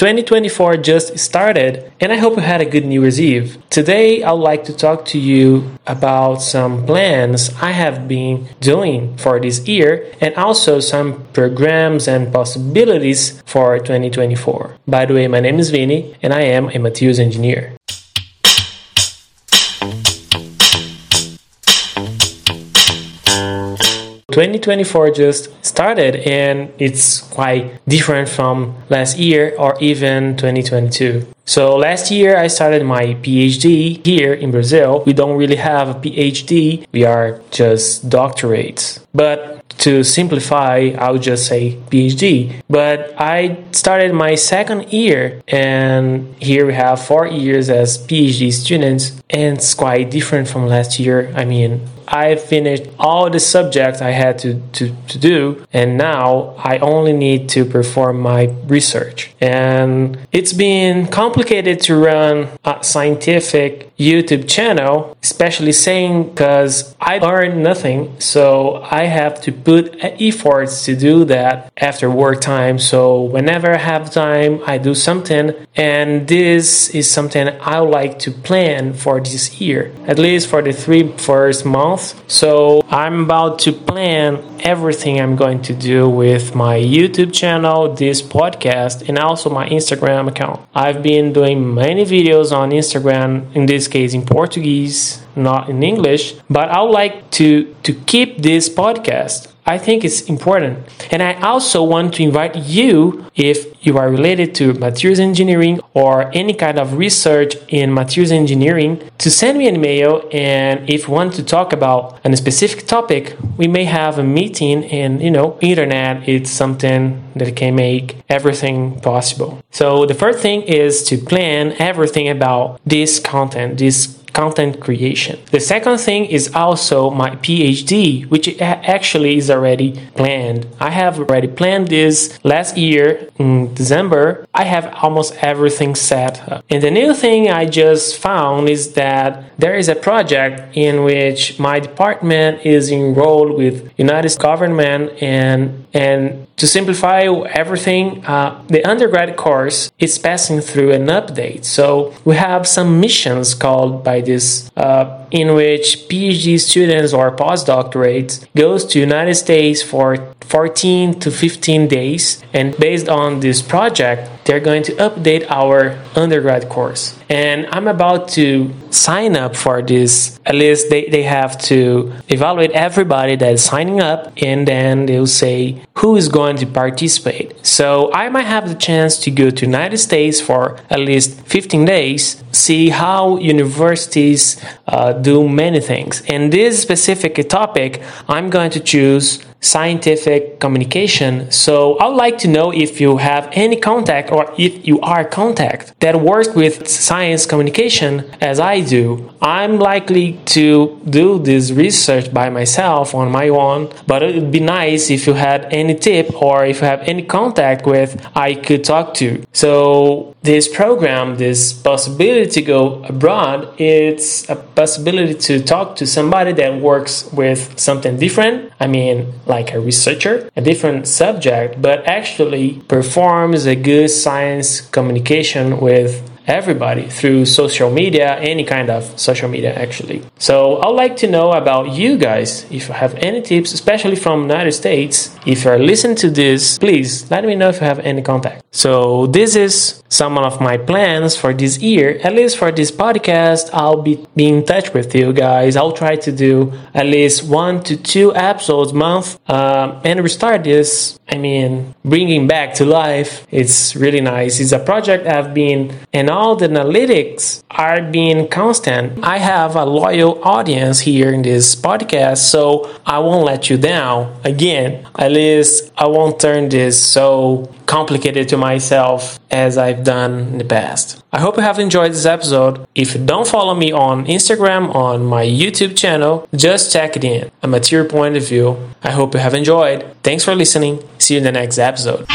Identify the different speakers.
Speaker 1: 2024 just started, and I hope you had a good New Year's Eve. Today, I would like to talk to you about some plans I have been doing for this year and also some programs and possibilities for 2024. By the way, my name is Vini, and I am a materials engineer. 2024 just started and it's quite different from last year or even 2022. So last year I started my PhD here in Brazil. We don't really have a PhD, we are just doctorates. But to simplify, I would just say PhD. But I started my second year, and here we have four years as PhD students, and it's quite different from last year. I mean, I finished all the subjects I had to, to, to do, and now I only need to perform my research. And it's been complicated to run a scientific YouTube channel, especially saying because I earn nothing, so I have to put efforts to do that after work time. So whenever I have time, I do something, and this is something I like to plan for this year, at least for the three first months so I'm about to plan everything I'm going to do with my YouTube channel, this podcast, and also my Instagram account. I've been doing many videos on Instagram, in this case in Portuguese, not in English, but I would like to to keep this podcast I think it's important. And I also want to invite you, if you are related to materials engineering or any kind of research in materials engineering, to send me an email. And if you want to talk about a specific topic, we may have a meeting. And you know, internet it's something that can make everything possible. So the first thing is to plan everything about this content, this content creation. The second thing is also my PhD, which actually is already planned. I have already planned this last year in December. I have almost everything set up. And the new thing I just found is that there is a project in which my department is enrolled with United government and and to simplify everything, uh, the undergrad course is passing through an update. So we have some missions called by this, uh, in which PhD students or postdoctorates goes to United States for 14 to 15 days, and based on this project, they're going to update our undergrad course. And I'm about to sign up for this. At least they, they have to evaluate everybody that is signing up, and then they'll say who is going to participate. So I might have the chance to go to United States for at least 15 days, see how universities uh, do many things. And this specific topic, I'm going to choose scientific communication. So I would like to know if you have any contact or if you are contact that works with science communication as I do. I'm likely to do this research by myself on my own, but it would be nice if you had any tip or if you have any contact with I could talk to. So this program, this possibility to go abroad, it's a possibility to talk to somebody that works with something different. I mean, like a researcher, a different subject, but actually performs a good science communication with everybody through social media, any kind of social media actually. So I'd like to know about you guys. If you have any tips, especially from United States, if you're listening to this, please let me know if you have any contact. So this is some of my plans for this year. At least for this podcast, I'll be, be in touch with you guys. I'll try to do at least one to two episodes a month um, and restart this. I mean, bringing back to life. It's really nice. It's a project I've been and all the analytics are being constant. I have a loyal audience here in this podcast, so I won't let you down. Again, at least I won't turn this so complicated to myself as I've done in the past. I hope you have enjoyed this episode. If you don't follow me on Instagram, on my YouTube channel, just check it in. A material point of view. I hope you have enjoyed. Thanks for listening. See you in the next episode.